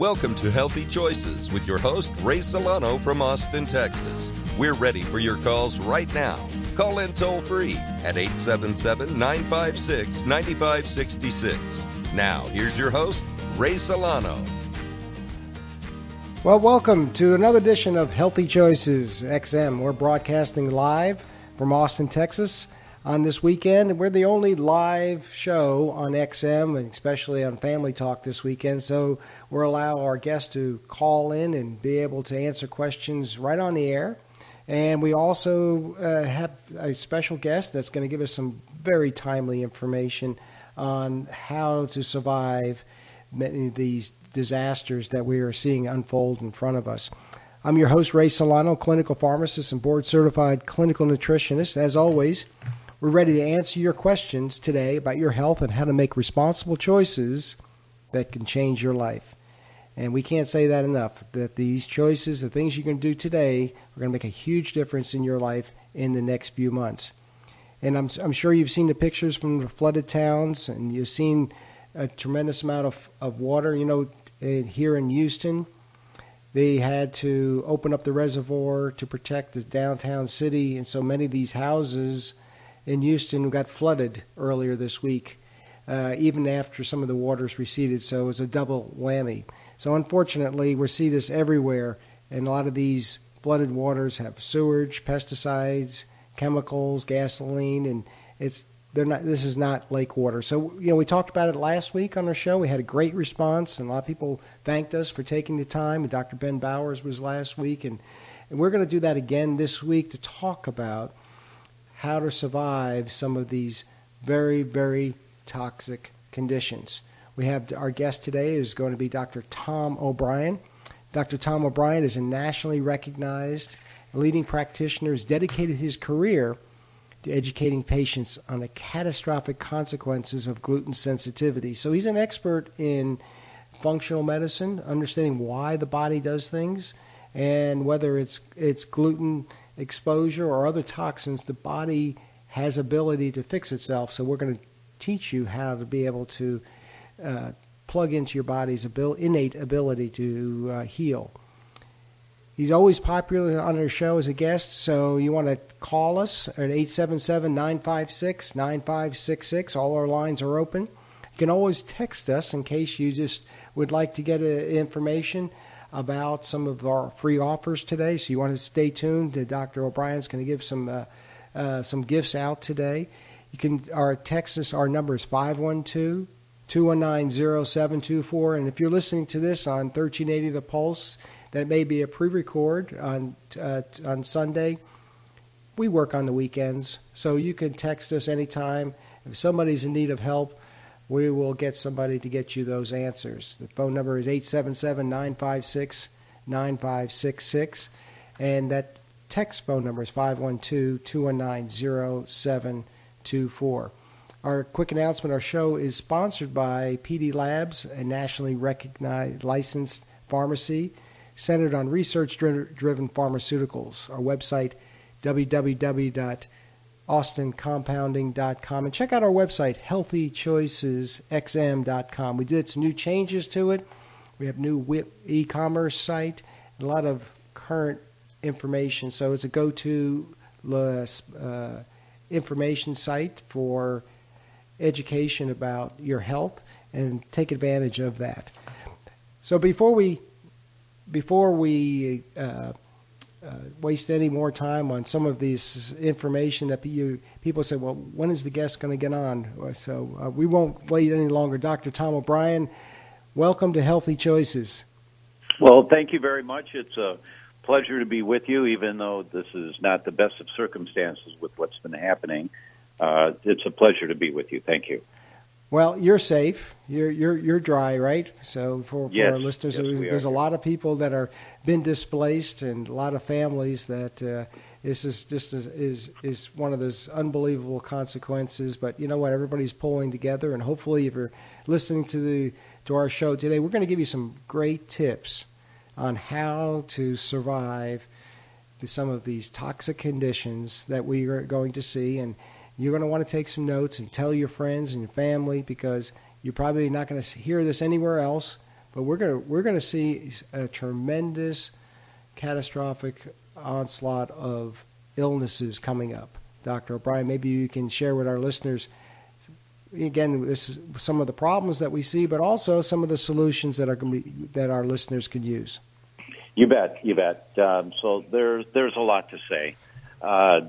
Welcome to Healthy Choices with your host, Ray Solano from Austin, Texas. We're ready for your calls right now. Call in toll free at 877 956 9566. Now, here's your host, Ray Solano. Well, welcome to another edition of Healthy Choices XM. We're broadcasting live from Austin, Texas on this weekend. We're the only live show on XM, and especially on Family Talk this weekend. So we'll allow our guests to call in and be able to answer questions right on the air. And we also uh, have a special guest that's going to give us some very timely information on how to survive many of these disasters that we are seeing unfold in front of us. I'm your host, Ray Solano, clinical pharmacist and board certified clinical nutritionist. As always, we're ready to answer your questions today about your health and how to make responsible choices that can change your life. And we can't say that enough that these choices, the things you can do today, are going to make a huge difference in your life in the next few months. And I'm, I'm sure you've seen the pictures from the flooded towns and you've seen a tremendous amount of, of water. You know, here in Houston, they had to open up the reservoir to protect the downtown city. And so many of these houses in Houston got flooded earlier this week, uh, even after some of the waters receded. So it was a double whammy. So unfortunately, we see this everywhere, and a lot of these flooded waters have sewage, pesticides, chemicals, gasoline, and it's they're not. This is not lake water. So you know, we talked about it last week on our show. We had a great response, and a lot of people thanked us for taking the time. And Dr. Ben Bowers was last week, and, and we're going to do that again this week to talk about how to survive some of these very, very toxic conditions. We have our guest today is going to be Dr. Tom O'Brien. Dr. Tom O'Brien is a nationally recognized leading practitioner, has dedicated his career to educating patients on the catastrophic consequences of gluten sensitivity. So he's an expert in functional medicine, understanding why the body does things, and whether it's it's gluten exposure or other toxins, the body has ability to fix itself. So we're going to teach you how to be able to uh, plug into your body's abil- innate ability to uh, heal. He's always popular on our show as a guest, so you want to call us at 877 956 9566. All our lines are open. You can always text us in case you just would like to get uh, information about some of our free offers today. So you want to stay tuned. Dr. O'Brien's going to give some uh, uh, some gifts out today. You can our text us. Our number is 512 219 0724. And if you're listening to this on 1380 The Pulse, that may be a pre-record on uh, on Sunday. We work on the weekends, so you can text us anytime. If somebody's in need of help, we will get somebody to get you those answers. The phone number is 877 956 9566, and that text phone number is 512 219 0724. Our quick announcement our show is sponsored by PD Labs, a nationally recognized licensed pharmacy centered on research driven pharmaceuticals. Our website, www austincompounding.com and check out our website healthychoicesxm.com we did some new changes to it. We have new WIP e-commerce site a lot of current information. So it's a go-to uh, information site for education about your health and take advantage of that. So before we before we uh, uh, waste any more time on some of these information that you people say, well, when is the guest going to get on? So uh, we won't wait any longer. Dr. Tom O'Brien, welcome to Healthy Choices. Well, thank you very much. It's a pleasure to be with you, even though this is not the best of circumstances with what's been happening. Uh, it's a pleasure to be with you. Thank you. Well, you're safe. You're you're you're dry, right? So for, for yes, our listeners, yes, there's a lot of people that are been displaced, and a lot of families that uh, this is just is, is is one of those unbelievable consequences. But you know what? Everybody's pulling together, and hopefully, if you're listening to the to our show today, we're going to give you some great tips on how to survive some of these toxic conditions that we are going to see and you're going to want to take some notes and tell your friends and your family because you're probably not going to hear this anywhere else but we're going to we're going to see a tremendous catastrophic onslaught of illnesses coming up. Dr. O'Brien, maybe you can share with our listeners again this is some of the problems that we see, but also some of the solutions that are be, that our listeners could use. You bet, you bet. Um, so there's there's a lot to say. Uh,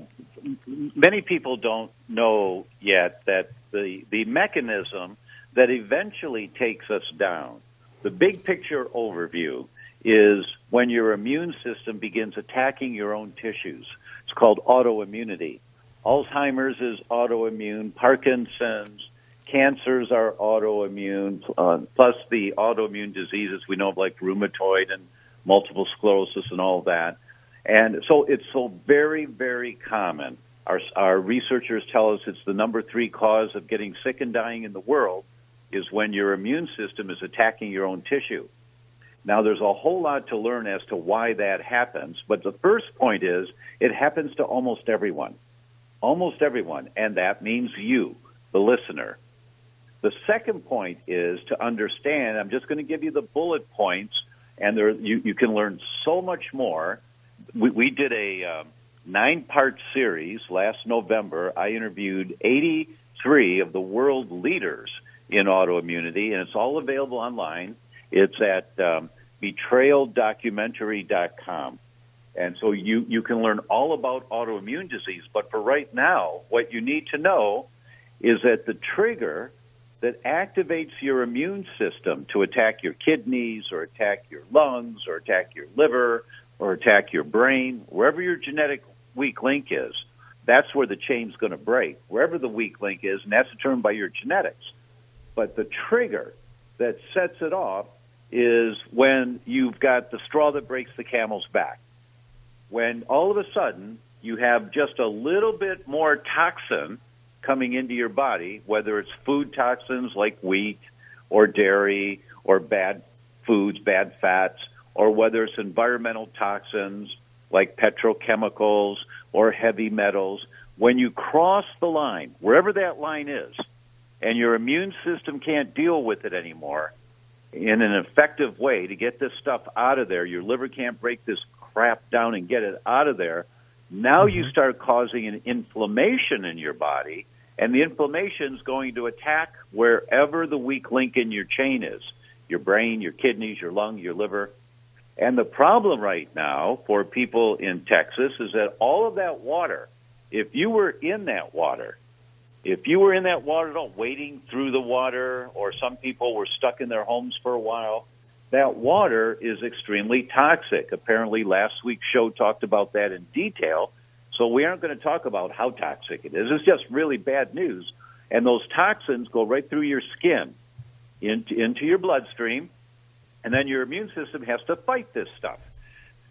many people don't know yet that the the mechanism that eventually takes us down, the big picture overview, is when your immune system begins attacking your own tissues. It's called autoimmunity. Alzheimer's is autoimmune. Parkinson's, cancers are autoimmune. Uh, plus the autoimmune diseases we know of, like rheumatoid and multiple sclerosis and all that. And so it's so very, very common. Our, our researchers tell us it's the number three cause of getting sick and dying in the world is when your immune system is attacking your own tissue. Now, there's a whole lot to learn as to why that happens, but the first point is it happens to almost everyone. Almost everyone, and that means you, the listener. The second point is to understand, I'm just going to give you the bullet points, and there, you, you can learn so much more. We, we did a um, nine part series last November. I interviewed 83 of the world leaders in autoimmunity, and it's all available online. It's at um, betrayaldocumentary.com. And so you, you can learn all about autoimmune disease. But for right now, what you need to know is that the trigger that activates your immune system to attack your kidneys or attack your lungs or attack your liver or attack your brain, wherever your genetic weak link is, that's where the chain's going to break. Wherever the weak link is, and that's determined by your genetics. But the trigger that sets it off is when you've got the straw that breaks the camel's back. When all of a sudden you have just a little bit more toxin coming into your body, whether it's food toxins like wheat or dairy or bad foods, bad fats, or whether it's environmental toxins like petrochemicals or heavy metals, when you cross the line, wherever that line is, and your immune system can't deal with it anymore in an effective way to get this stuff out of there, your liver can't break this crap down and get it out of there. Now you mm-hmm. start causing an inflammation in your body, and the inflammation is going to attack wherever the weak link in your chain is your brain, your kidneys, your lung, your liver. And the problem right now for people in Texas is that all of that water, if you were in that water, if you were in that water, at all, wading through the water, or some people were stuck in their homes for a while, that water is extremely toxic. Apparently, last week's show talked about that in detail. So we aren't going to talk about how toxic it is. It's just really bad news. And those toxins go right through your skin into, into your bloodstream, and then your immune system has to fight this stuff.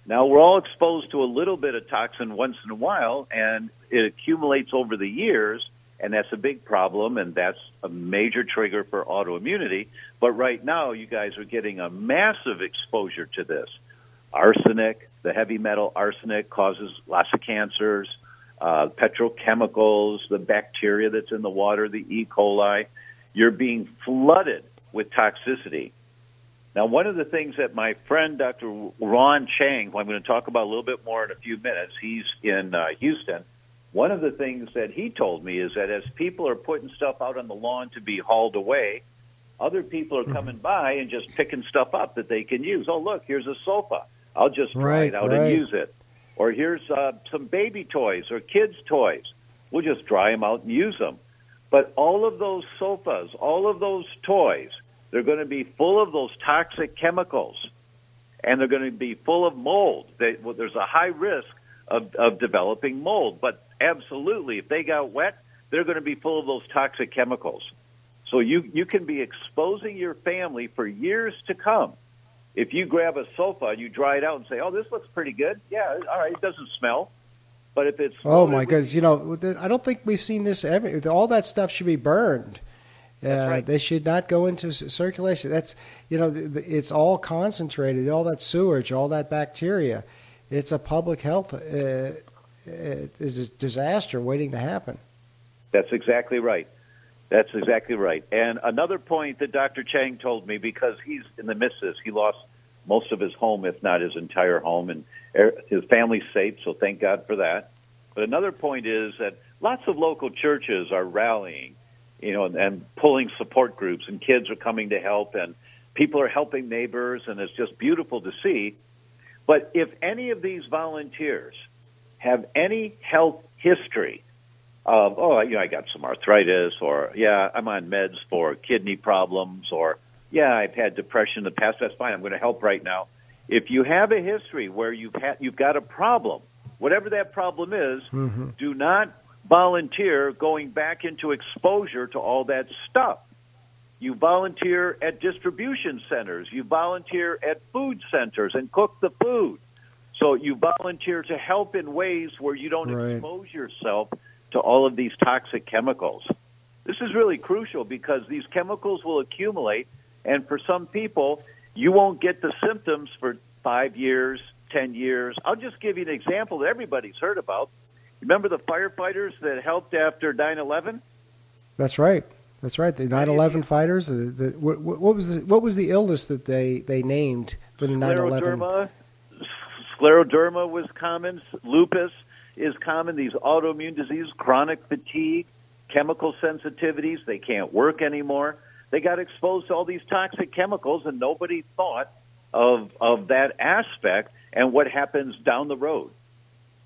Now, we're all exposed to a little bit of toxin once in a while, and it accumulates over the years and that's a big problem, and that's a major trigger for autoimmunity. But right now, you guys are getting a massive exposure to this. Arsenic, the heavy metal arsenic, causes lots of cancers. Uh, petrochemicals, the bacteria that's in the water, the E. coli. You're being flooded with toxicity. Now, one of the things that my friend Dr. Ron Chang, who I'm going to talk about a little bit more in a few minutes, he's in uh, Houston one of the things that he told me is that as people are putting stuff out on the lawn to be hauled away, other people are coming mm-hmm. by and just picking stuff up that they can use. Oh, look, here's a sofa. I'll just dry right, it out right. and use it. Or here's uh, some baby toys or kids' toys. We'll just dry them out and use them. But all of those sofas, all of those toys, they're going to be full of those toxic chemicals, and they're going to be full of mold. They, well, there's a high risk of, of developing mold. But absolutely, if they got wet, they're going to be full of those toxic chemicals. So you, you can be exposing your family for years to come. If you grab a sofa and you dry it out and say, "Oh, this looks pretty good," yeah, all right, it doesn't smell. But if it's oh my goodness, you know, I don't think we've seen this ever. All that stuff should be burned. Uh, right. They should not go into circulation. That's you know, it's all concentrated. All that sewage, all that bacteria it's a public health uh, is a disaster waiting to happen. That's exactly right. That's exactly right. And another point that Dr. Chang told me, because he's in the midst of this, he lost most of his home, if not his entire home, and er, his family's safe, so thank God for that. But another point is that lots of local churches are rallying, you know, and, and pulling support groups, and kids are coming to help, and people are helping neighbors, and it's just beautiful to see. But if any of these volunteers have any health history, of, oh, you know, I got some arthritis, or yeah, I'm on meds for kidney problems, or yeah, I've had depression in the past. That's fine. I'm going to help right now. If you have a history where you've had, you've got a problem, whatever that problem is, mm-hmm. do not volunteer going back into exposure to all that stuff. You volunteer at distribution centers. You volunteer at food centers and cook the food. So you volunteer to help in ways where you don't right. expose yourself to all of these toxic chemicals. This is really crucial because these chemicals will accumulate, and for some people, you won't get the symptoms for five years, 10 years. I'll just give you an example that everybody's heard about. Remember the firefighters that helped after 9 11? That's right. That's right. The 9/11 fighters. The, the, what, what, was the what was the illness that they, they named for the 9/11? Scleroderma was common. Lupus is common. These autoimmune diseases, chronic fatigue, chemical sensitivities, they can't work anymore. They got exposed to all these toxic chemicals, and nobody thought of of that aspect and what happens down the road.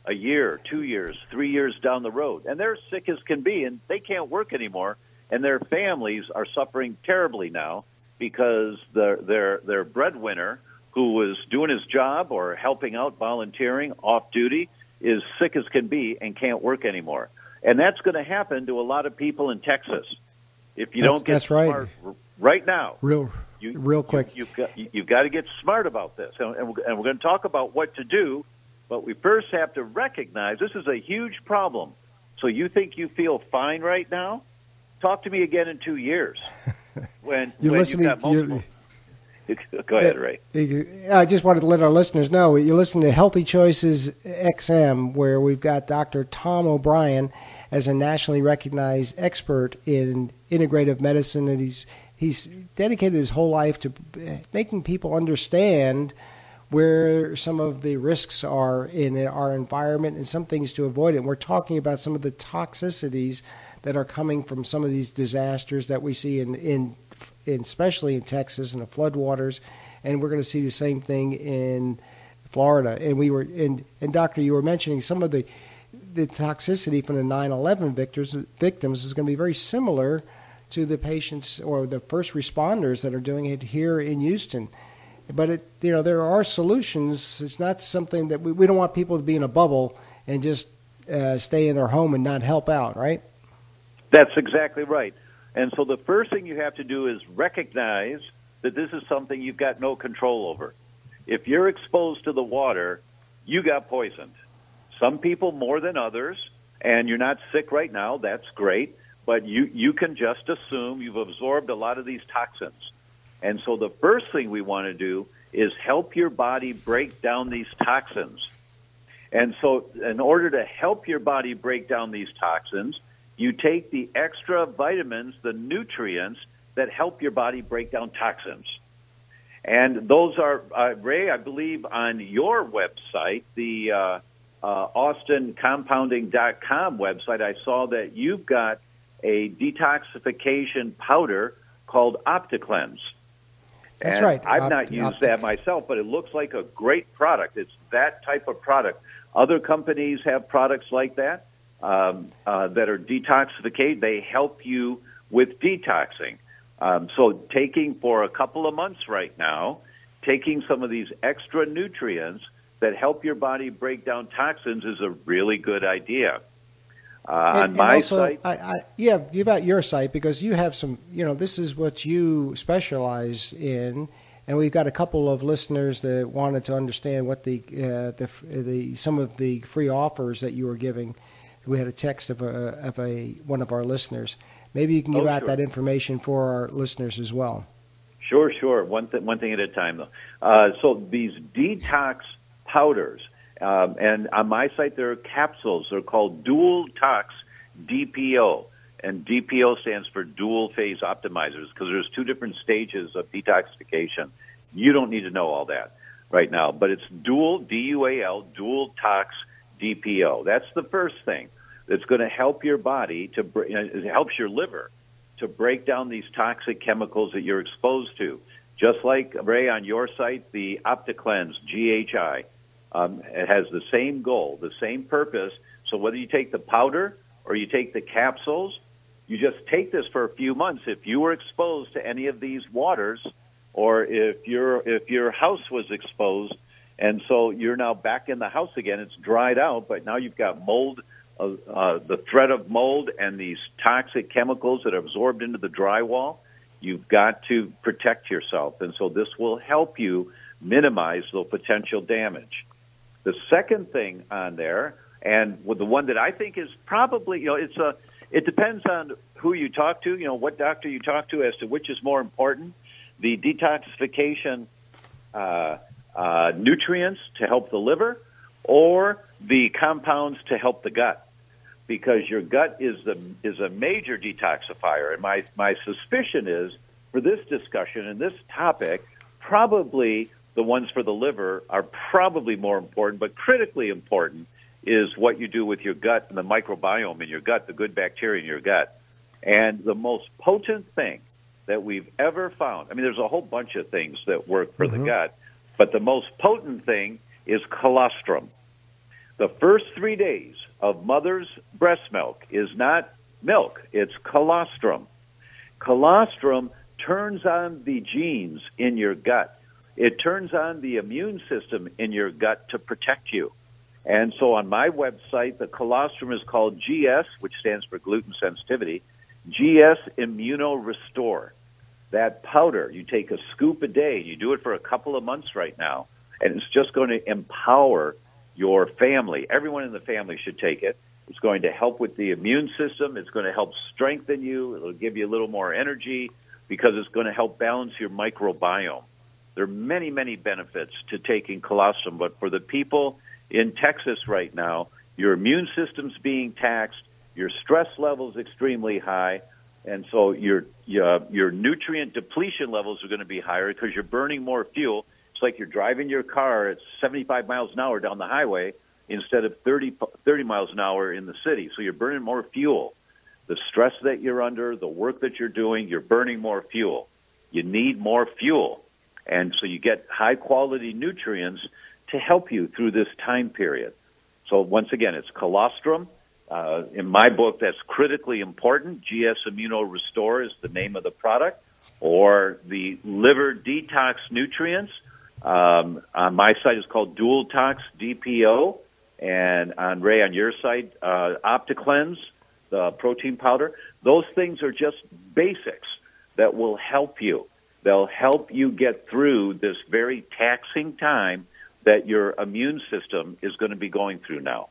A year, two years, three years down the road, and they're sick as can be, and they can't work anymore, and their families are suffering terribly now because their their their breadwinner, who was doing his job or helping out, volunteering, off duty, is sick as can be and can't work anymore. And that's going to happen to a lot of people in Texas. If you that's, don't get that's smart right. right now, real, you, real quick, you, have got, you've got to get smart about this. And, and, we're, and we're going to talk about what to do, but we first have to recognize this is a huge problem. So you think you feel fine right now? Talk to me again in two years when, you're when listening, you've got multiple. Go ahead, Ray. Uh, I just wanted to let our listeners know you're listening to Healthy Choices XM, where we've got Dr. Tom O'Brien as a nationally recognized expert in integrative medicine, and he's he's dedicated his whole life to uh, making people understand where some of the risks are in our environment and some things to avoid. And we're talking about some of the toxicities that are coming from some of these disasters that we see in, in in, especially in Texas and the floodwaters, and we're going to see the same thing in Florida. And we were, and, and doctor, you were mentioning some of the the toxicity from the 9/11 victors, victims is going to be very similar to the patients or the first responders that are doing it here in Houston. But it, you know, there are solutions. It's not something that we, we don't want people to be in a bubble and just uh, stay in their home and not help out, right? That's exactly right. And so the first thing you have to do is recognize that this is something you've got no control over. If you're exposed to the water, you got poisoned. Some people more than others, and you're not sick right now, that's great, but you, you can just assume you've absorbed a lot of these toxins. And so the first thing we want to do is help your body break down these toxins. And so, in order to help your body break down these toxins, you take the extra vitamins, the nutrients that help your body break down toxins. And those are, uh, Ray, I believe on your website, the uh, uh, AustinCompounding.com website, I saw that you've got a detoxification powder called OptiCleanse. That's and right. I've Opt- not used Optic. that myself, but it looks like a great product. It's that type of product. Other companies have products like that um, uh, that are detoxificate. They help you with detoxing. Um, so taking for a couple of months right now, taking some of these extra nutrients that help your body break down toxins is a really good idea. Uh, And- on my also, site, I, I, yeah, about your site because you have some, you know, this is what you specialize in, and we've got a couple of listeners that wanted to understand what the uh, the the some of the free offers that you were giving. We had a text of a of a one of our listeners. Maybe you can give Oh, out sure. that information for our listeners as well. Sure, sure. One, th- one thing at a time, though. Uh, so these detox powders, um, and on my site there are capsules. They're called Dual Tox DPO, and DPO stands for dual phase optimizers because there's two different stages of detoxification. You don't need to know all that right now, but it's dual D U A L dual tox DPO. That's the first thing that's going to help your body to it helps your liver to break down these toxic chemicals that you're exposed to. Just like Ray on your site, the OptiCleanse GHI um, it has the same goal, the same purpose. So whether you take the powder or you take the capsules, you just take this for a few months. If you were exposed to any of these waters, or if your if your house was exposed, and so you're now back in the house again, it's dried out, but now you've got mold, uh, uh, the threat of mold, and these toxic chemicals that are absorbed into the drywall. You've got to protect yourself, and so this will help you minimize the potential damage. The second thing on there, and the one that I think is probably, you know, it's a, it depends on who you talk to, you know, what doctor you talk to as to which is more important. The detoxification uh, uh, nutrients to help the liver, or the compounds to help the gut, because your gut is the is a major detoxifier. And my my suspicion is for this discussion and this topic, probably the ones for the liver are probably more important, but critically important is what you do with your gut and the microbiome in your gut, the good bacteria in your gut. And the most potent thing that we've ever found, I mean, there's a whole bunch of things that work for mm-hmm. the gut, but the most potent thing is colostrum. The first three days of mother's breast milk is not milk, it's colostrum. Colostrum turns on the genes in your gut it turns on the immune system in your gut to protect you. And so on my website, the colostrum is called GS, which stands for gluten sensitivity, GS Immuno Restore. That powder, you take a scoop a day, you do it for a couple of months right now, and it's just going to empower your family. Everyone in the family should take it. It's going to help with the immune system. It's going to help strengthen you. It'll give you a little more energy because it's going to help balance your microbiome. There are many, many benefits to taking colostrum, but for the people in Texas right now, your immune system's being taxed, your stress level's extremely high, and so your your, your nutrient depletion levels are going to be higher because you're burning more fuel. It's like you're driving your car at 75 miles an hour down the highway instead of 30, 30 miles an hour in the city. So you're burning more fuel. The stress that you're under, the work that you're doing, you're burning more fuel. You need more fuel. And so you get high quality nutrients to help you through this time period. So once again, it's colostrum. Uh, in my book, that's critically important. GS Immuno Restore is the name of the product, or the liver detox nutrients. Um, on my site, is called Dual Tox DPO, and on Ray on your site, uh, OptiCleanse, the protein powder. Those things are just basics that will help you. They'll help you get through this very taxing time that your immune system is going to be going through now.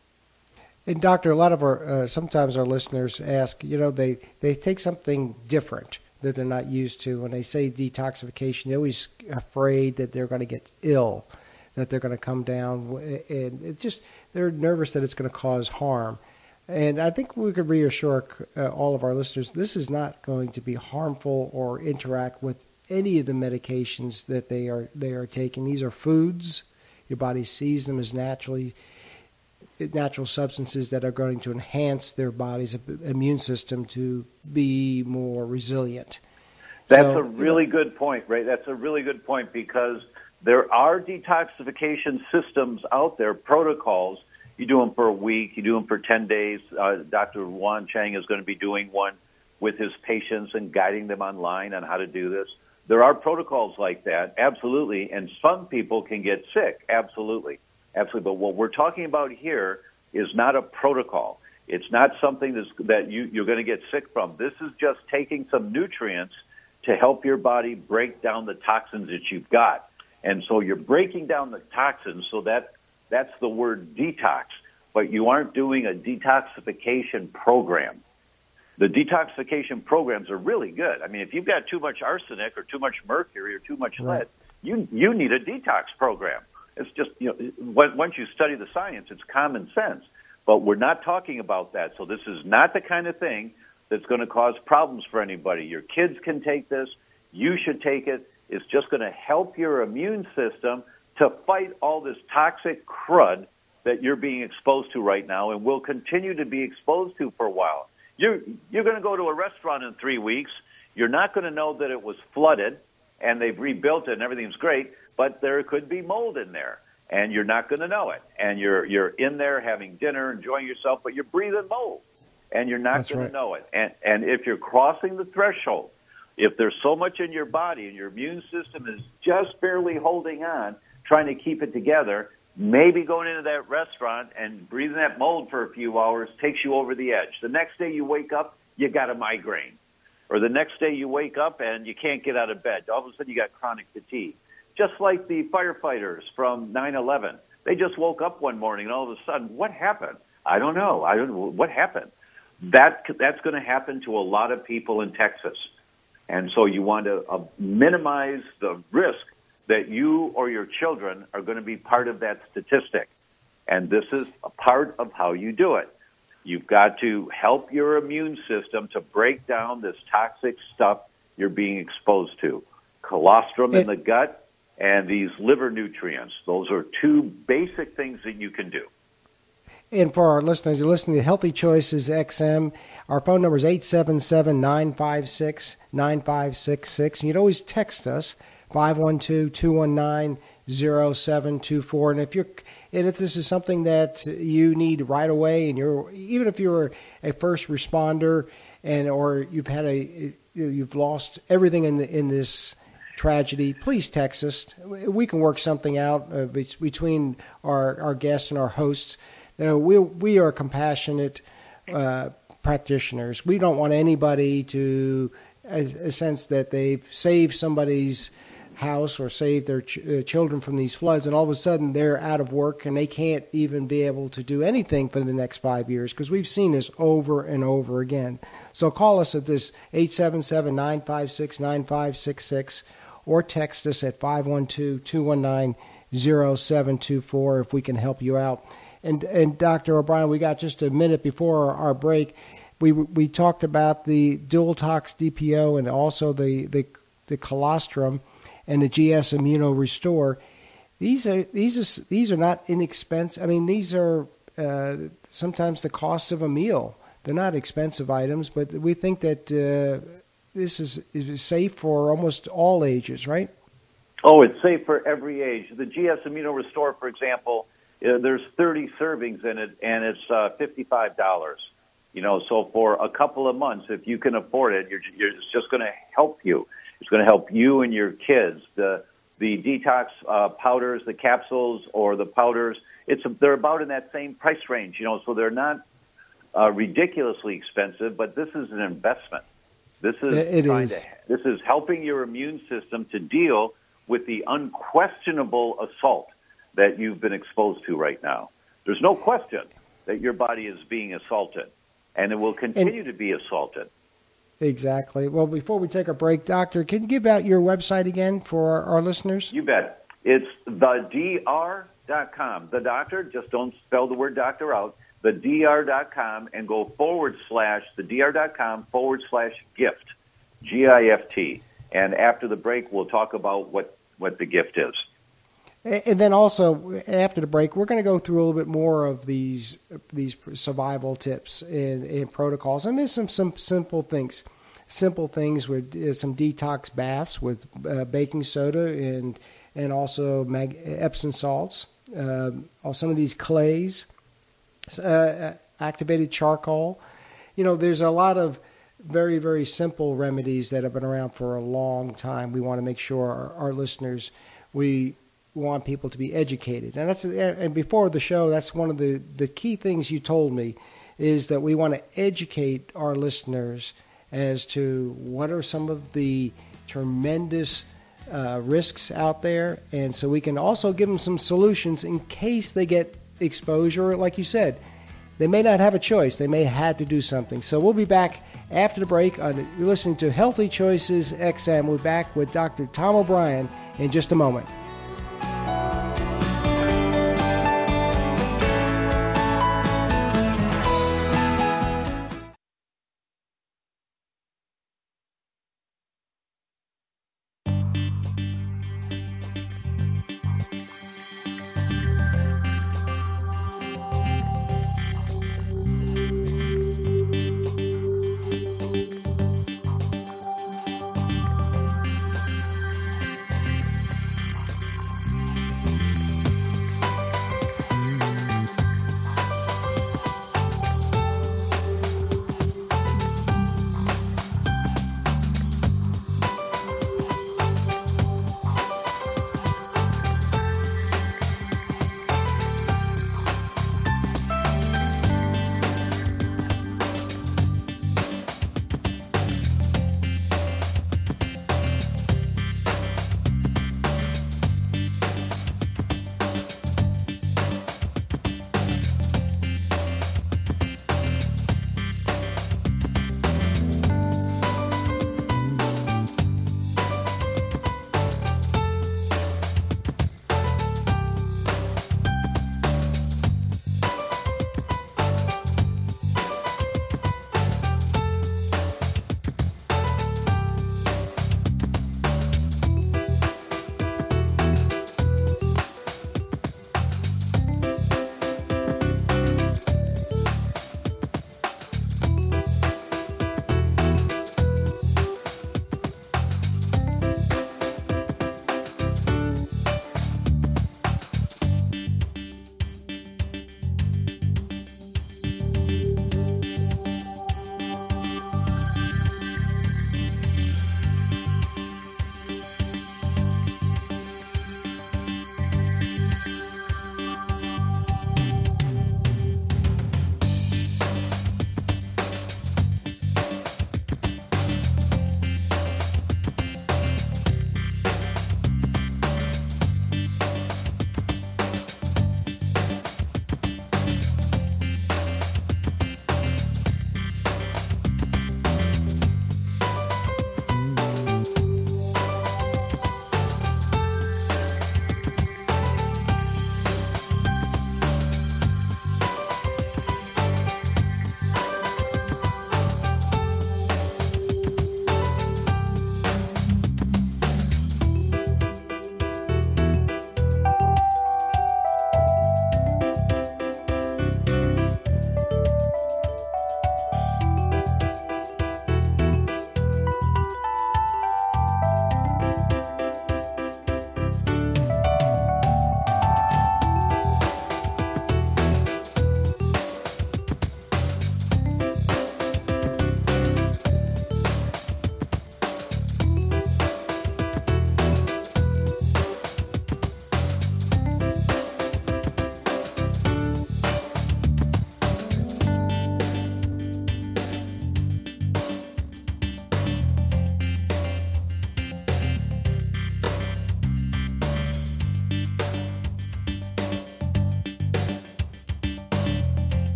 And doctor, a lot of our uh, sometimes our listeners ask, you know, they they take something different that they're not used to. When they say detoxification, they're always afraid that they're going to get ill, that they're going to come down, and it just they're nervous that it's going to cause harm. And I think we could reassure uh, all of our listeners this is not going to be harmful or interact with any of the medications that they are they are taking. These are foods. Your body sees them as naturally natural substances that are going to enhance their body's immune system to be more resilient. That's so, a really you know, good point, Ray. That's a really good point because there are detoxification systems out there, protocols. You do them for a week, you do them for 10 days. Uh, Dr. Ron Chang is going to be doing one with his patients and guiding them online on how to do this. There are protocols like that, absolutely, and some people can get sick, absolutely, absolutely. But what we're talking about here is not a protocol. It's not something that's, that you, you're going to get sick from. This is just taking some nutrients to help your body break down the toxins that you've got. And so you're breaking down the toxins, so that that's the word detox. But you aren't doing a detoxification program the detoxification programs are really good. I mean, if you've got too much arsenic or too much mercury or too much lead, you you need a detox program. It's just you know once you study the science, it's common sense. But we're not talking about that. So this is not the kind of thing that's going to cause problems for anybody. Your kids can take this. You should take it. It's just going to help your immune system to fight all this toxic crud that you're being exposed to right now and will continue to be exposed to for a while. You're, you're going to go to a restaurant in three weeks. You're not going to know that it was flooded and they've rebuilt it and everything's great, but there could be mold in there and you're not going to know it. And you're, you're in there having dinner, enjoying yourself, but you're breathing mold and you're not going right. to know it. And, and if you're crossing the threshold, if there's so much in your body and your immune system is just barely holding on, trying to keep it together, maybe going into that restaurant and breathing that mold for a few hours takes you over the edge. The next day you wake up, you got a migraine. Or the next day you wake up and you can't get out of bed. All of a sudden you got chronic fatigue. Just like the firefighters from 9/11. They just woke up one morning and all of a sudden, what happened? I don't know. I don't know what happened. That that's going to happen to a lot of people in Texas. And so you want to uh, minimize the risk that you or your children are going to be part of that statistic. And this is a part of how you do it. You've got to help your immune system to break down this toxic stuff you're being exposed to. Colostrum in the gut and these liver nutrients. Those are two basic things that you can do. And for our listeners, you're listening to Healthy Choices XM. Our phone number is 877 956 9566. You'd always text us 512 219 0724. And if you're and if this is something that you need right away, and you're even if you're a first responder and or you've had a you've lost everything in the, in this tragedy, please text us. We can work something out uh, between our our guests and our hosts. Uh, we we are compassionate uh, practitioners. We don't want anybody to a, a sense that they've saved somebody's house or save their ch- uh, children from these floods, and all of a sudden they're out of work and they can't even be able to do anything for the next five years because we've seen this over and over again. So call us at this 877 956 9566 or text us at 512 219 0724 if we can help you out. And, and Dr. O'Brien, we got just a minute before our, our break. We, we talked about the dual tox DPO and also the, the, the colostrum and the GS Immuno Restore. These are these are these are not inexpensive. I mean, these are uh, sometimes the cost of a meal. They're not expensive items, but we think that uh, this is, is safe for almost all ages, right? Oh, it's safe for every age. The GS Immuno Restore, for example, uh, there's 30 servings in it, and it's uh, $55. You know, so for a couple of months, if you can afford it, you're, you're it's just going to help you. It's going to help you and your kids. The the detox uh, powders, the capsules, or the powders. It's they're about in that same price range, you know. So they're not uh, ridiculously expensive, but this is an investment. This is it is. To, this is helping your immune system to deal with the unquestionable assault that you've been exposed to right now. There's no question that your body is being assaulted, and it will continue and, to be assaulted. Exactly. Well, before we take a break, Doctor, can you give out your website again for our, our listeners? You bet. It's thedr.com. The doctor, just don't spell the word doctor out. Thedr.com and go forward slash, thedr.com forward slash gift, G I F T. And after the break, we'll talk about what, what the gift is. And then also after the break, we're going to go through a little bit more of these these survival tips and, and protocols. I mean, some some simple things, simple things with uh, some detox baths with uh, baking soda and and also mag- Epsom salts. Uh, some of these clays, uh, activated charcoal. You know, there's a lot of very very simple remedies that have been around for a long time. We want to make sure our, our listeners we want people to be educated. And that's and before the show, that's one of the the key things you told me is that we want to educate our listeners as to what are some of the tremendous uh, risks out there, and so we can also give them some solutions in case they get exposure. Like you said, they may not have a choice; they may have to do something. So we'll be back after the break. On, you're listening to Healthy Choices XM. We're back with Dr. Tom O'Brien in just a moment.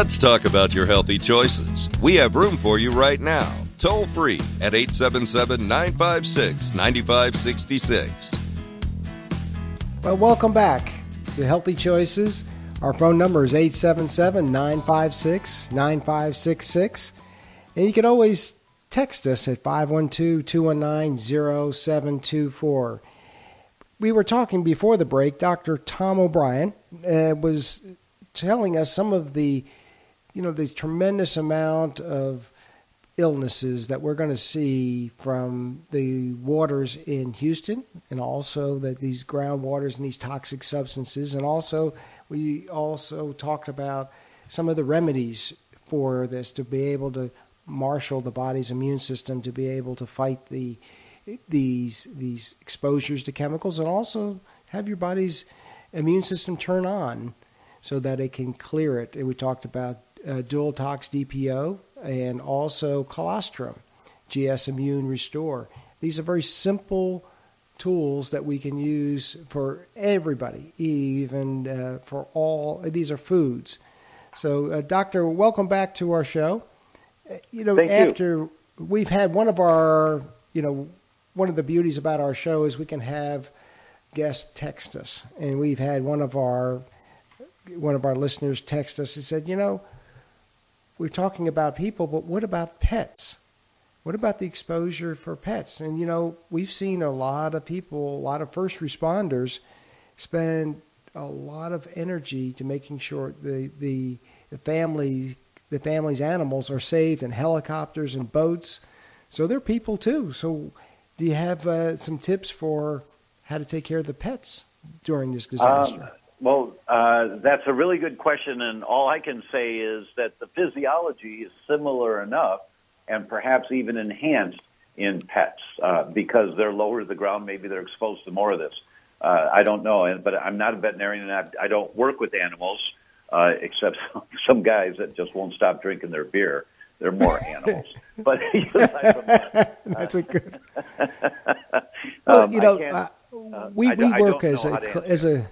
Let's talk about your healthy choices. We have room for you right now. Toll free at 877 956 9566. Well, welcome back to Healthy Choices. Our phone number is 877 956 9566. And you can always text us at 512 219 0724. We were talking before the break. Dr. Tom O'Brien uh, was telling us some of the, you know, the tremendous amount of illnesses that we're going to see from the waters in Houston, and also that these groundwaters and these toxic substances, and also we also talked about some of the remedies for this to be able to marshal the body's immune system to be able to fight the these these exposures to chemicals, and also have your body's immune system turn on so that it can clear it. And we talked about uh, dual tox DPO and also colostrum, GS Immune Restore. These are very simple tools that we can use for everybody, even uh, for all. These are foods. So, uh, Doctor, welcome back to our show. Uh, you know, Thank after you. we've had one of our, you know, one of the beauties about our show is we can have guests text us, and we've had one of our one of our listeners text us and said, you know, we're talking about people, but what about pets? What about the exposure for pets? And you know, we've seen a lot of people, a lot of first responders spend a lot of energy to making sure the the, the family the family's animals are saved in helicopters and boats. So they're people too. So do you have uh, some tips for how to take care of the pets during this disaster? Um, well, uh, that's a really good question, and all I can say is that the physiology is similar enough, and perhaps even enhanced in pets uh, because they're lower to the ground. Maybe they're exposed to more of this. Uh, I don't know, but I'm not a veterinarian, and I, I don't work with animals uh, except some guys that just won't stop drinking their beer. They're more animals. but that's a good. well, um, you know, uh, we we I work don't as a as a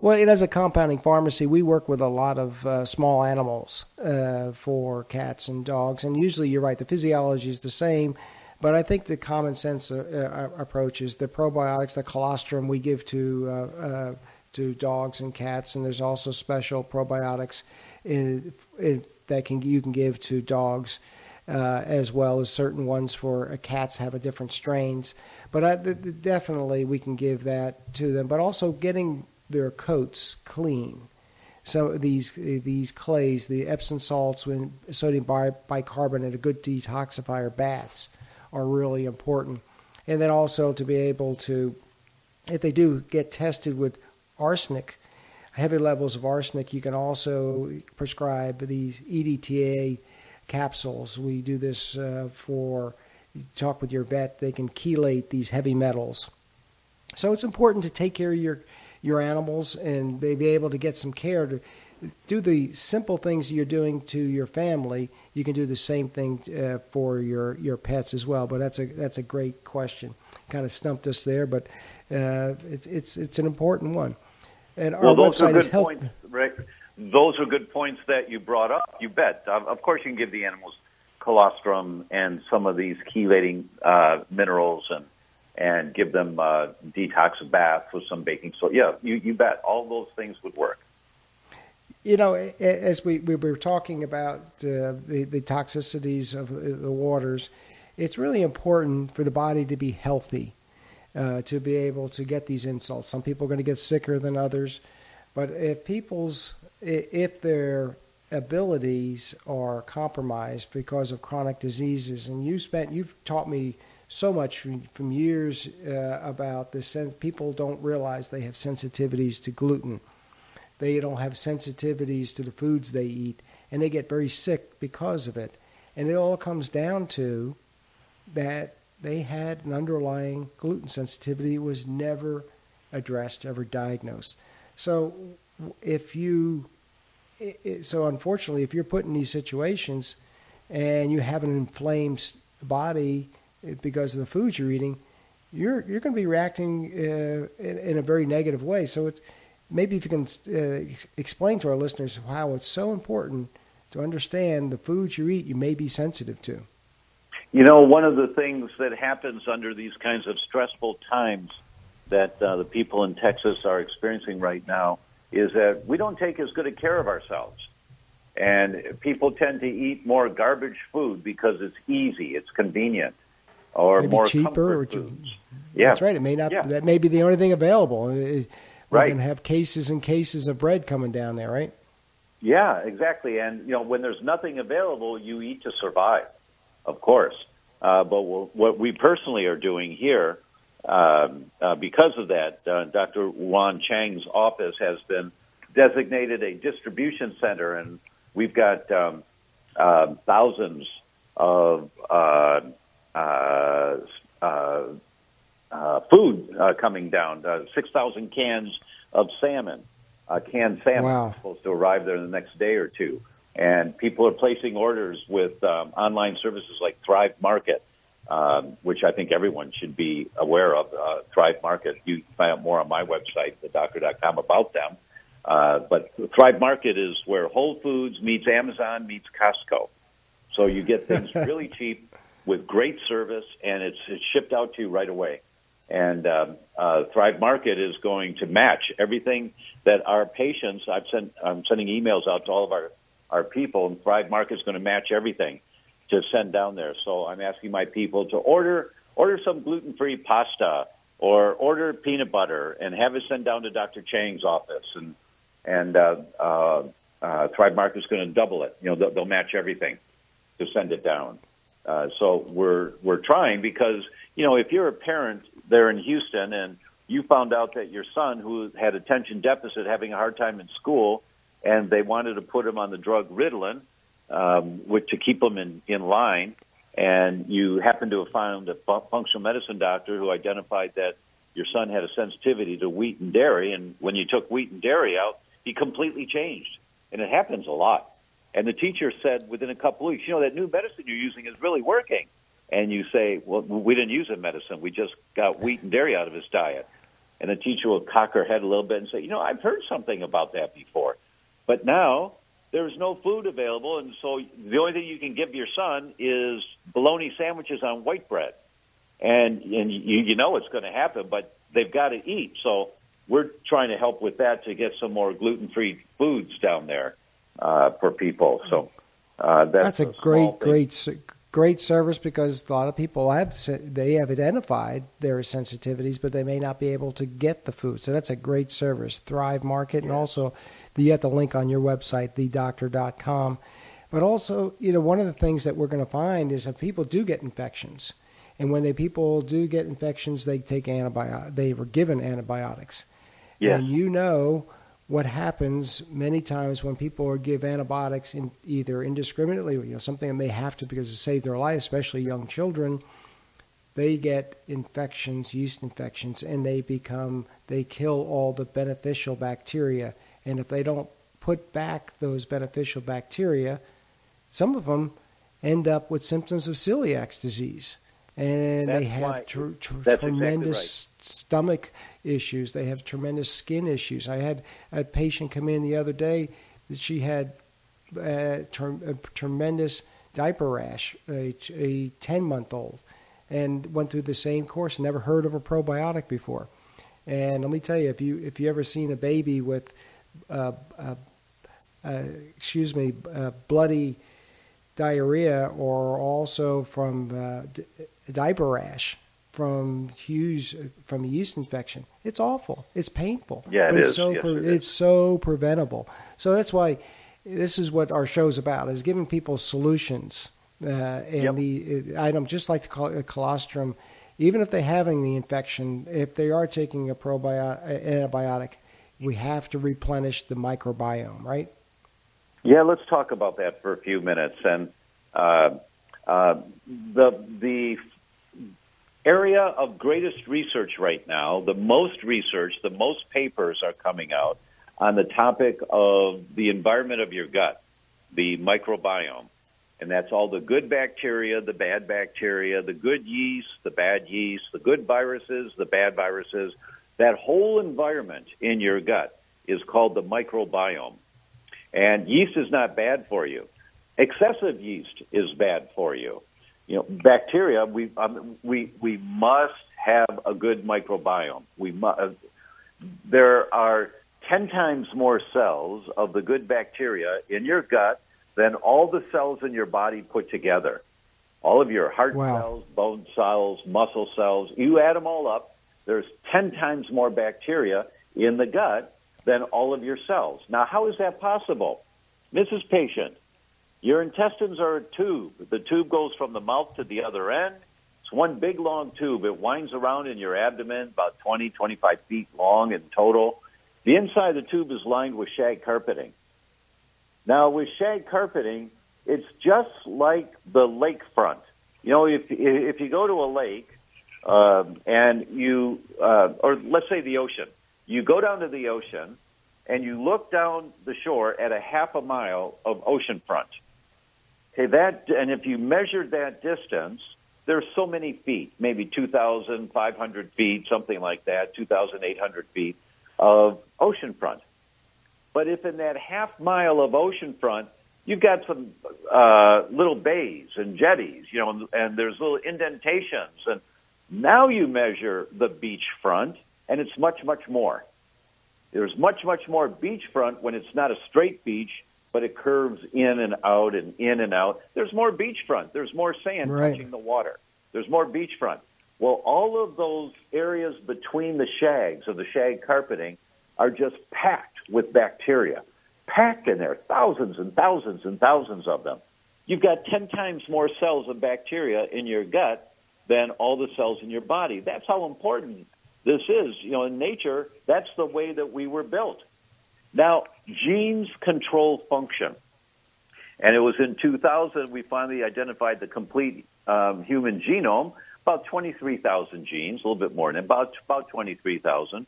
well, it as a compounding pharmacy, we work with a lot of uh, small animals uh, for cats and dogs, and usually you're right, the physiology is the same. But I think the common sense uh, uh approach is the probiotics, the colostrum we give to uh, uh, to dogs and cats, and there's also special probiotics in, in, that can you can give to dogs. Uh, as well as certain ones for uh, cats have a different strains. But I, th- definitely we can give that to them. But also getting their coats clean. So these these clays, the Epsom salts, when sodium bicarbonate, a good detoxifier baths are really important. And then also to be able to, if they do get tested with arsenic, heavy levels of arsenic, you can also prescribe these EDTA capsules. We do this uh, for talk with your vet; they can chelate these heavy metals. So it's important to take care of your your animals and be able to get some care to do the simple things you're doing to your family. You can do the same thing uh, for your your pets as well. But that's a that's a great question. Kind of stumped us there, but uh, it's it's it's an important one. And our well, those website are good is health- points, Rick. Those are good points that you brought up. You bet. of course, you can give the animals colostrum and some of these chelating uh, minerals and and give them a detox bath with some baking soda. Yeah, you, you bet. All those things would work. You know, as we, we were talking about uh, the, the toxicities of the waters, it's really important for the body to be healthy, uh, to be able to get these insults. Some people are going to get sicker than others, but if people's if their abilities are compromised because of chronic diseases, and you spent you've taught me so much from, from years uh, about this. People don't realize they have sensitivities to gluten. They don't have sensitivities to the foods they eat, and they get very sick because of it. And it all comes down to that they had an underlying gluten sensitivity was never addressed, ever diagnosed. So if you, so unfortunately, if you're put in these situations and you have an inflamed body because of the foods you're eating, you're you're going to be reacting uh, in, in, a very negative way. So it's maybe if you can uh, explain to our listeners how it's so important to understand the foods you eat you may be sensitive to. You know, one of the things that happens under these kinds of stressful times that uh, the people in Texas are experiencing right now is that we don't take as good a care of ourselves. And people tend to eat more garbage food because it's easy, it's convenient, or Maybe more cheaper. Or foods. Yeah, that's right. It may not. Yeah. That may be the only thing available. We're right. going to have cases and cases of bread coming down there, right? Yeah, exactly. And you know, when there's nothing available, you eat to survive, of course. Uh, but what we personally are doing here, um, uh, because of that, uh, Dr. Ron Chang's office has been designated a distribution center, and we've got um, uh, thousands of uh, food uh, coming down. Uh, Six thousand cans of salmon, uh, canned salmon, Wow. supposed to arrive there in the next day or two. And people are placing orders with um, online services like Thrive Market, um, which I think everyone should be aware of. Uh, Thrive Market, you can find out more on my website, thedoctor.com, about them. Uh, but Thrive Market is where Whole Foods meets Amazon meets Costco. So you get things really cheap with great service, and it's, it's shipped out to you right away. And um, uh, Thrive Market is going to match everything that our patients. I've sent. I'm sending emails out to all of our our people, and Thrive Market is going to match everything to send down there. So I'm asking my people to order order some gluten free pasta or order peanut butter and have it sent down to Dr. Chang's office. And and uh, uh, uh, Thrive Market is going to double it. You know, they'll, they'll match everything to send it down. Uh, so we're we're trying because you know if you're a parent there in Houston and you found out that your son who had attention deficit having a hard time in school and they wanted to put him on the drug Ritalin um, which to keep him in in line and you happen to have found a fu- functional medicine doctor who identified that your son had a sensitivity to wheat and dairy and when you took wheat and dairy out he completely changed. And it happens a lot and the teacher said within a couple weeks, you know, that new medicine you're using is really working. And you say, well, we didn't use a medicine. We just got wheat and dairy out of his diet. And the teacher will cock her head a little bit and say, you know, I've heard something about that before. But now there's no food available. And so the only thing you can give your son is bologna sandwiches on white bread. And, and you, you know it's going to happen, but they've got to eat. So we're trying to help with that to get some more gluten-free foods down there uh, for people. So uh, that's, That's a great, great, great service because a lot of people have they have identified their sensitivities, but they may not be able to get the food. So that's a great service. Thrive Market, and also you have the link on your website, thedoctor.com. But also, you know, one of the things that we're going to find is that people do get infections, and when they people do get infections, they take antibiotics. They were given antibiotics. Yes. And you know what happens many times when people are give antibiotics in either indiscriminately, you know, something that may have to because it saved their life, especially young children. They get infections, yeast infections, and they become they kill all the beneficial bacteria. And if they don't put back those beneficial bacteria, some of them end up with symptoms of celiac disease, and they have why- tr- tr- that's exactly tremendous stomach issues. They have tremendous skin issues. I had a patient come in the other day that she had uh, ter- a tremendous diaper rash, a, a 10 month old, and went through the same course, never heard of a probiotic before. And let me tell you, if you if you ever seen a baby with, uh, uh, uh, excuse me, uh, bloody diarrhea, or also from uh, diaper rash, from huge from a yeast infection, it's awful. It's painful. Yeah, it it's is. So Yes, pre- it is. it's so preventable. So that's why this is what our show's about: is giving people solutions. Uh, and Yep. the uh, item, just like the col- uh, colostrum, even if they're having the infection, if they are taking a probiotic, antibiotic, we have to replenish the microbiome, right? Yeah, let's talk about that for a few minutes. And uh, uh, the the area of greatest research right now, the most research, the most papers are coming out on the topic of the environment of your gut, the microbiome. And that's all the good bacteria, the bad bacteria, the good yeast, the bad yeast, the good viruses, the bad viruses. That whole environment in your gut is called the microbiome. And yeast is not bad for you. Excessive yeast is bad for you. You know, bacteria. We um, we we must have a good microbiome. We must. Uh, there are ten times more cells of the good bacteria in your gut than all the cells in your body put together. All of your heart wow. cells, bone cells, muscle cells. You add them all up. There's ten times more bacteria in the gut than all of your cells. Now, how is that possible? Mrs. Patient, your intestines are a tube. The tube goes from the mouth to the other end. It's one big long tube. It winds around in your abdomen, about 20, 25 feet long in total. The inside of the tube is lined with shag carpeting. Now, with shag carpeting, it's just like the lakefront. You know, if if you go to a lake um, and you, uh, or let's say the ocean, you go down to the ocean and you look down the shore at a half a mile of ocean front. Okay, that and if you measured that distance, there's so many feet, maybe 2,500 feet, something like that, 2,800 feet of ocean front. But if in that half mile of ocean front, you've got some uh, little bays and jetties, you know, and, and there's little indentations, and now you measure the beach front, and it's much, much more. There's much, much more beachfront when it's not a straight beach, but it curves in and out and in and out. There's more beachfront. There's more sand right. touching the water. There's more beachfront. Well, all of those areas between the shags of the shag carpeting are just packed with bacteria, packed in there, thousands and thousands and thousands of them. You've got 10 times more cells of bacteria in your gut than all the cells in your body. That's how important this is. You know, in nature, that's the way that we were built. Now, genes control function. And it was in 2000 we finally identified the complete um, human genome, about 23,000 genes, a little bit more than about about 23,000.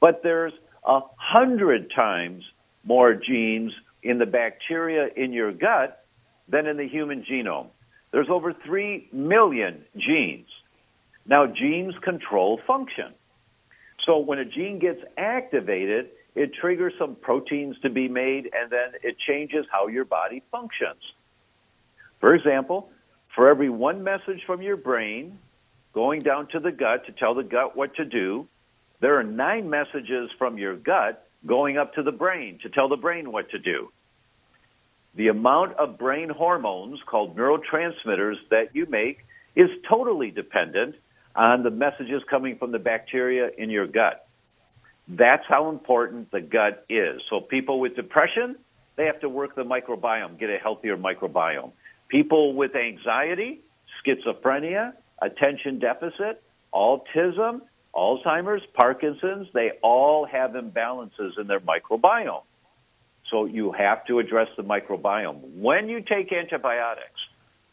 But there's a hundred times more genes in the bacteria in your gut than in the human genome. There's over 3 million genes. Now, genes control function. So when a gene gets activated, it triggers some proteins to be made, and then it changes how your body functions. For example, for every one message from your brain going down to the gut to tell the gut what to do, there are nine messages from your gut going up to the brain to tell the brain what to do. The amount of brain hormones called neurotransmitters that you make is totally dependent on the messages coming from the bacteria in your gut. That's how important the gut is. So people with depression, they have to work the microbiome, get a healthier microbiome. People with anxiety, schizophrenia, attention deficit, autism, Alzheimer's, Parkinson's, they all have imbalances in their microbiome. So you have to address the microbiome. When you take antibiotics,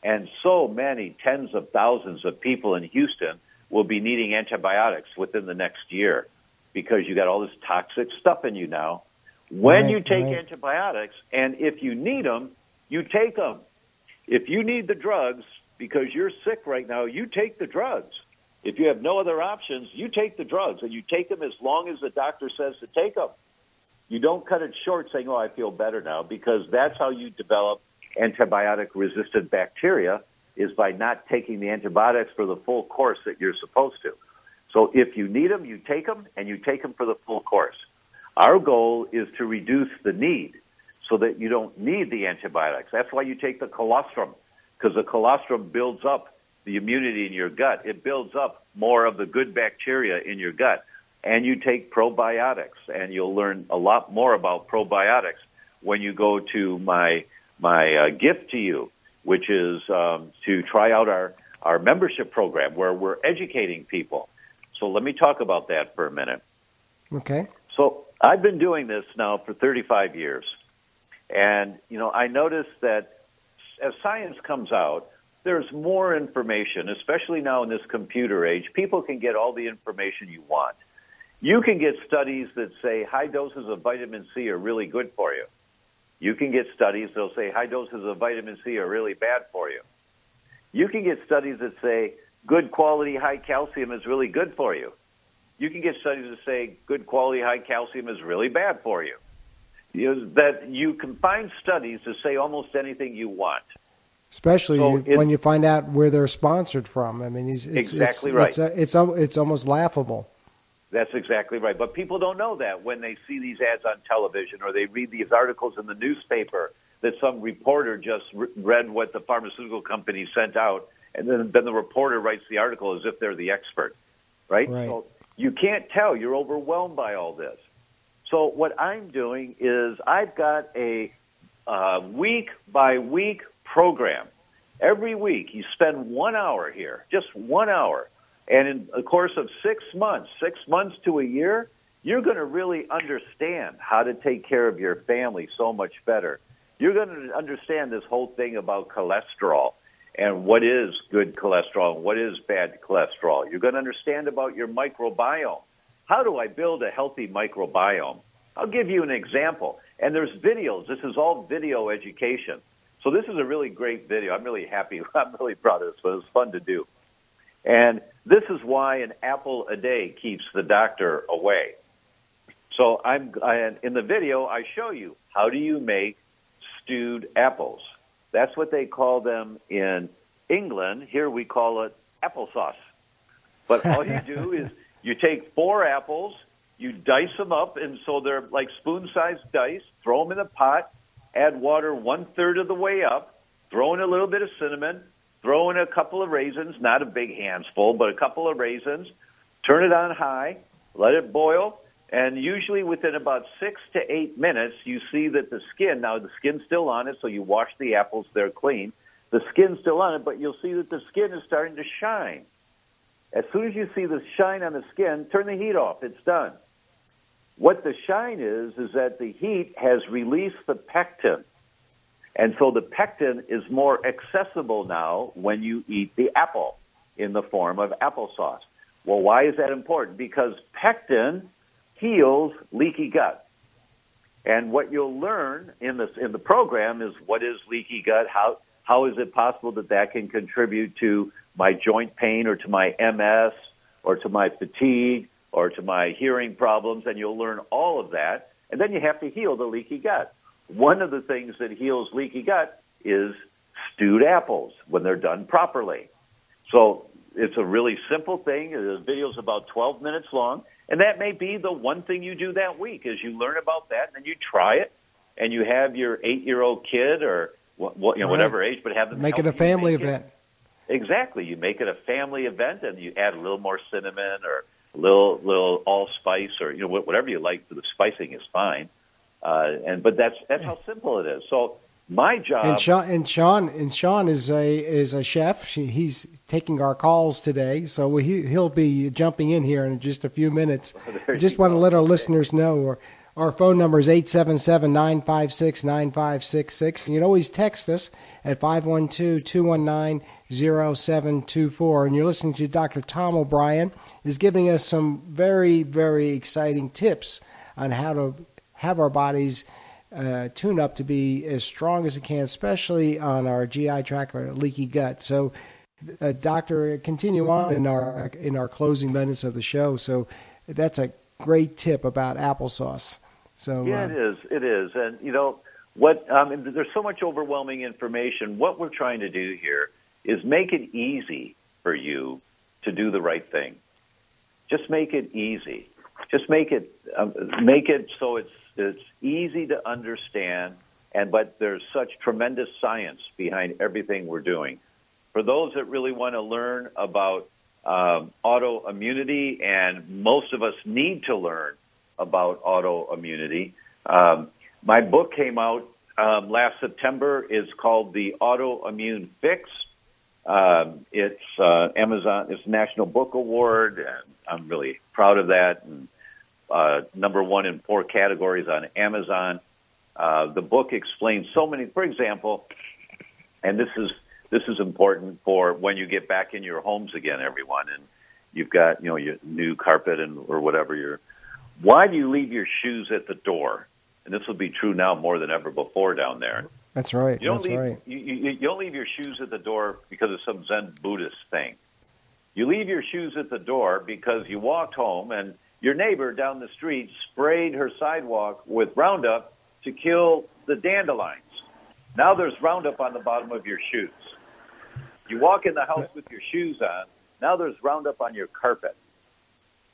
and so many tens of thousands of people in Houston will be needing antibiotics within the next year because you got all this toxic stuff in you now. When right, you take right. antibiotics, and if you need them, you take them. If you need the drugs because you're sick right now, you take the drugs. If you have no other options, you take the drugs, and you take them as long as the doctor says to take them. You don't cut it short saying, "Oh, I feel better now," because that's how you develop antibiotic-resistant bacteria is by not taking the antibiotics for the full course that you're supposed to. So if you need them, you take them, and you take them for the full course. Our goal is to reduce the need so that you don't need the antibiotics. That's why you take the colostrum, because the colostrum builds up the immunity in your gut. It builds up more of the good bacteria in your gut. And you take probiotics, and you'll learn a lot more about probiotics when you go to my my uh, gift to you which is um, to try out our, our membership program where we're educating people. So let me talk about that for a minute. Okay. So I've been doing this now for 35 years. And, you know, I noticed that as science comes out, there's more information, especially now in this computer age. People can get all the information you want. You can get studies that say high doses of vitamin C are really good for you. You can get studies that'll say high doses of vitamin C are really bad for you. You can get studies that say good quality high calcium is really good for you. You can get studies that say good quality high calcium is really bad for you. you know, that you can find studies to say almost anything you want. Especially So you- it- when you find out where they're sponsored from. I mean, it's, it's, Exactly it's, right. It's, it's, it's almost laughable. That's exactly right. But people don't know that when they see these ads on television or they read these articles in the newspaper that some reporter just re- read what the pharmaceutical company sent out, and then, then the reporter writes the article as if they're the expert, right? Right. So you can't tell. You're overwhelmed by all this. So what I'm doing is I've got a uh, week by week program. Every week you spend one hour here, just one hour. And in the course of six months, six months to a year, you're going to really understand how to take care of your family so much better. You're going to understand this whole thing about cholesterol and what is good cholesterol and what is bad cholesterol. You're going to understand about your microbiome. How do I build a healthy microbiome? I'll give you an example. And there's videos. This is all video education. So this is a really great video. I'm really happy. I'm really proud of this. But it's fun to do. And this is why an apple a day keeps the doctor away. So I'm I, in the video. I show you how do you make stewed apples. That's what they call them in England. Here we call it applesauce. But all you do is you take four apples, you dice them up, and so they're like spoon-sized dice. Throw them in a pot. Add water one third of the way up. Throw in a little bit of cinnamon. Throw in a couple of raisins, not a big handful, but a couple of raisins. Turn it on high. Let it boil. And usually within about six to eight minutes, you see that the skin, now the skin's still on it, so you wash the apples, they're clean. The skin's still on it, but you'll see that the skin is starting to shine. As soon as you see the shine on the skin, turn the heat off. It's done. What the shine is, is that the heat has released the pectin. And so the pectin is more accessible now when you eat the apple in the form of applesauce. Well, why is that important? Because pectin heals leaky gut. And what you'll learn in this in the program is what is leaky gut, how how is it possible that that can contribute to my joint pain or to my MS or to my fatigue or to my hearing problems and you'll learn all of that and then you have to heal the leaky gut. One of the things that heals leaky gut is stewed apples when they're done properly. So it's a really simple thing. The video's about 12 minutes long, and that may be the one thing you do that week is you learn about that, and then you try it, and you have your eight-year-old kid or what, what you know Right. whatever age, but have them Make it a family make it. event. Exactly. You make it a family event, and you add a little more cinnamon or a little little allspice or you know whatever you like. for The spicing is fine, uh, and but that's that's how simple it is. So my job. And Sean and Sean and Sean is a is a chef. She, he's taking our calls today, so he he'll be jumping in here in just a few minutes. Just want to let our listeners know. Our, our phone number is 877-956-9566. You can always text us at 512-219-0724. And you're listening to Dr. Tom O'Brien is giving us some very, very exciting tips on how to have our bodies uh, tune up to be as strong as it can, especially on our GI tract or leaky gut. So, uh, doctor, continue on in our in our closing minutes of the show. So, that's a great tip about applesauce. So, Yeah, uh, it is. It is, and you know what? Um, there's so much overwhelming information. What we're trying to do here is make it easy for you to do the right thing. Just make it easy. Just make it um, make it so it's it's easy to understand. And but there's such tremendous science behind everything we're doing. For those that really want to learn about um, autoimmunity, and most of us need to learn about autoimmunity. Um, my book came out um, last September. It's called The Autoimmune Fix. Um, it's uh, Amazon. It's National Book Award, and I'm really proud of that. And uh, number one in four categories on Amazon. Uh, the book explains so many. For example, and this is this is important for when you get back in your homes again, everyone, and you've got you know your new carpet and or whatever. Your why do you leave your shoes at the door? And this will be true now more than ever before down there. that's right. You don't That's leave right. you, you, you don't leave your shoes at the door because of some Zen Buddhist thing. You leave your shoes at the door because you walked home and your neighbor down the street sprayed her sidewalk with Roundup to kill the dandelions. Now there's Roundup on the bottom of your shoes. You walk in the house with your shoes on. Now there's Roundup on your carpet.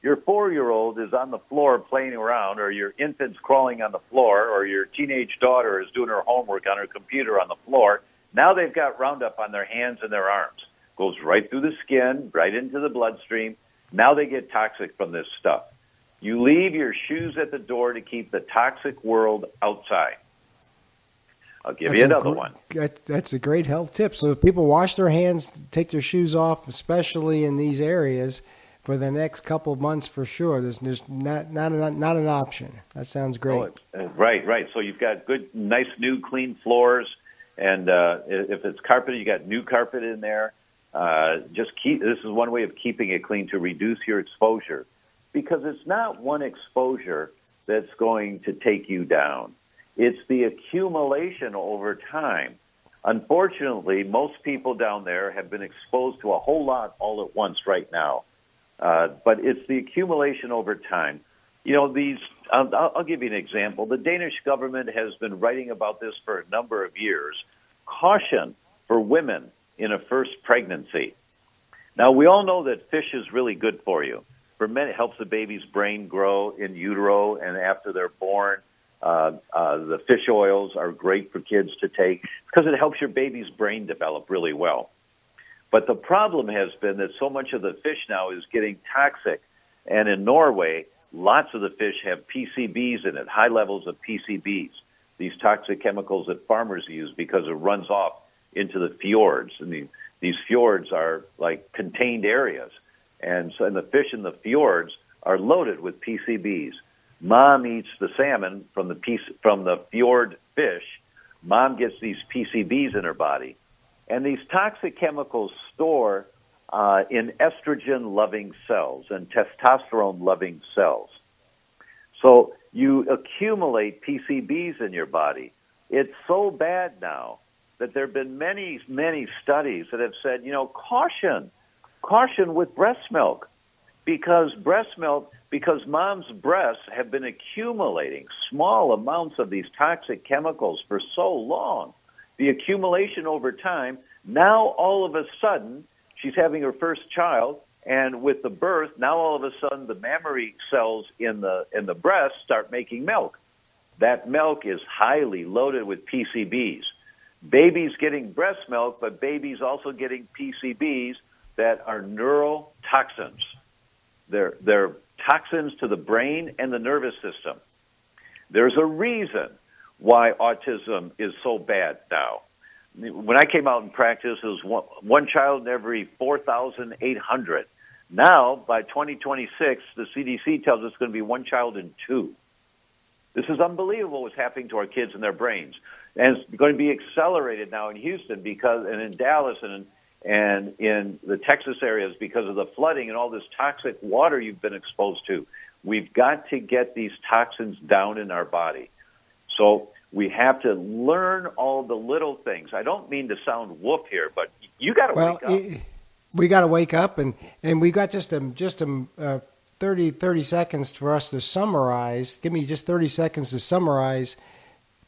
Your four year old is on the floor playing around, or your infant's crawling on the floor, or your teenage daughter is doing her homework on her computer on the floor. Now they've got Roundup on their hands and their arms. Goes right through the skin, right into the bloodstream. Now they get toxic from this stuff. You leave your shoes at the door to keep the toxic world outside. I'll give that's you another gr- one. That's a great health tip. So if people wash their hands, take their shoes off, especially in these areas, for the next couple of months for sure. There's, there's not not an, not an option. That sounds great. Oh, right, right. So you've got good, nice, new, clean floors, and uh, if it's carpet, you got new carpet in there. Uh, just keep. This is one way of keeping it clean to reduce your exposure, because it's not one exposure that's going to take you down. It's the accumulation over time. Unfortunately, most people down there have been exposed to a whole lot all at once right now. Uh, but it's the accumulation over time. You know, these, I'll, I'll give you an example. The Danish government has been writing about this for a number of years. Caution for women in a first pregnancy. Now, we all know that fish is really good for you. For men, it helps the baby's brain grow in utero and after they're born. Uh, uh, the fish oils are great for kids to take because it helps your baby's brain develop really well. But the problem has been that so much of the fish now is getting toxic. And in Norway, lots of the fish have PCBs in it, high levels of PCBs, these toxic chemicals that farmers use because it runs off into the fjords. And the, these fjords are like contained areas. And so and the fish in the fjords are loaded with PCBs. Mom eats the salmon from the piece, from the fjord fish. Mom gets these PCBs in her body. And these toxic chemicals store uh, in estrogen loving cells and testosterone loving cells. So you accumulate PCBs in your body. It's so bad now that there have been many, many studies that have said, you know, caution, caution with breast milk because breast milk, because mom's breasts have been accumulating small amounts of these toxic chemicals for so long the accumulation over time. Now, all of a sudden, she's having her first child, and with the birth, now all of a sudden, the mammary cells in the in the breast start making milk. That milk is highly loaded with PCBs. Babies getting breast milk, but babies also getting PCBs that are neurotoxins. They're, they're toxins to the brain and the nervous system. There's a reason why autism is so bad now. When I came out in practice, it was one, one child in every 4,800. Now, by 2026, the CDC tells us it's going to be one child in two. This is unbelievable what's happening to our kids and their brains. And it's going to be accelerated now in Houston because, and in Dallas and in, and in the Texas areas because of the flooding and all this toxic water you've been exposed to. We've got to get these toxins down in our body. So we have to learn all the little things. I don't mean to sound woof here, but you got to well, wake up. we got to wake up, and and we got just a just a uh, 30, 30 seconds for us to summarize. Give me just thirty seconds to summarize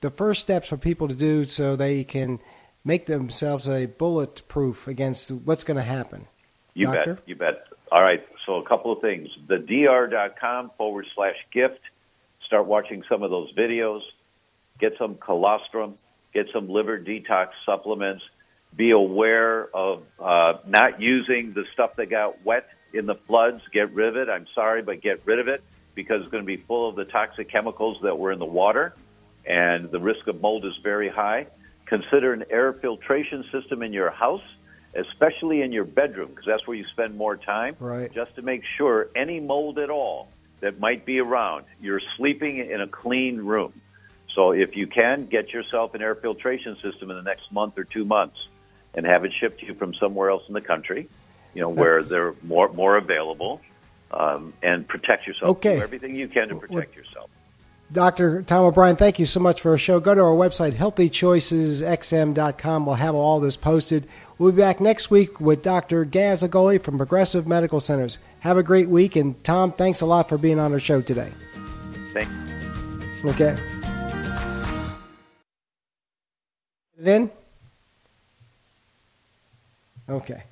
the first steps for people to do so they can make themselves a bulletproof against what's going to happen. You Doctor? bet. You bet. All right. So a couple of things. The dr.com forward slash gift. Start watching some of those videos get some colostrum, get some liver detox supplements, be aware of uh, not using the stuff that got wet in the floods. Get rid of it. I'm sorry, but get rid of it because it's going to be full of the toxic chemicals that were in the water, and the risk of mold is very high. Consider an air filtration system in your house, especially in your bedroom, because that's where you spend more time, right. just to make sure any mold at all that might be around, you're sleeping in a clean room. So if you can, get yourself an air filtration system in the next month or two months and have it shipped to you from somewhere else in the country, you know, where That's... they're more, more available, um, and protect yourself. Okay. Do everything you can to protect yourself. Dr. Tom O'Brien, thank you so much for our show. Go to our website, healthychoicesxm.com. We'll have all this posted. We'll be back next week with Dr. Gaz Agoli from Progressive Medical Centers. Have a great week. And Tom, thanks a lot for being on our show today. Thanks. Okay. Then? Okay.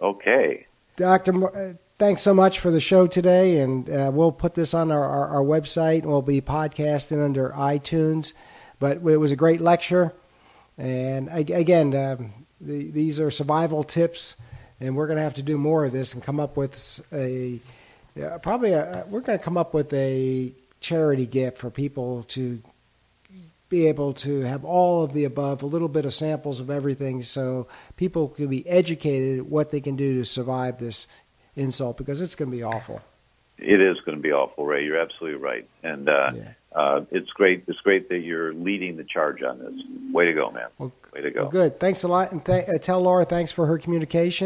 Okay. Doctor, uh, thanks so much for the show today, and uh, we'll put this on our, our, our website. and We'll be podcasting under iTunes, but it was a great lecture. And again, um, the, these are survival tips, and we're going to have to do more of this and come up with a uh, probably a, we're going to come up with a charity gift for people to be able to have all of the above, a little bit of samples of everything, so people can be educated what they can do to survive this insult because it's going to be awful. It is going to be awful, Ray. You're absolutely right, and uh, yeah. uh, it's great. It's great that you're leading the charge on this. Way to go, man. Way to go. Well, good. Thanks a lot, and th- uh, tell Laura thanks for her communication.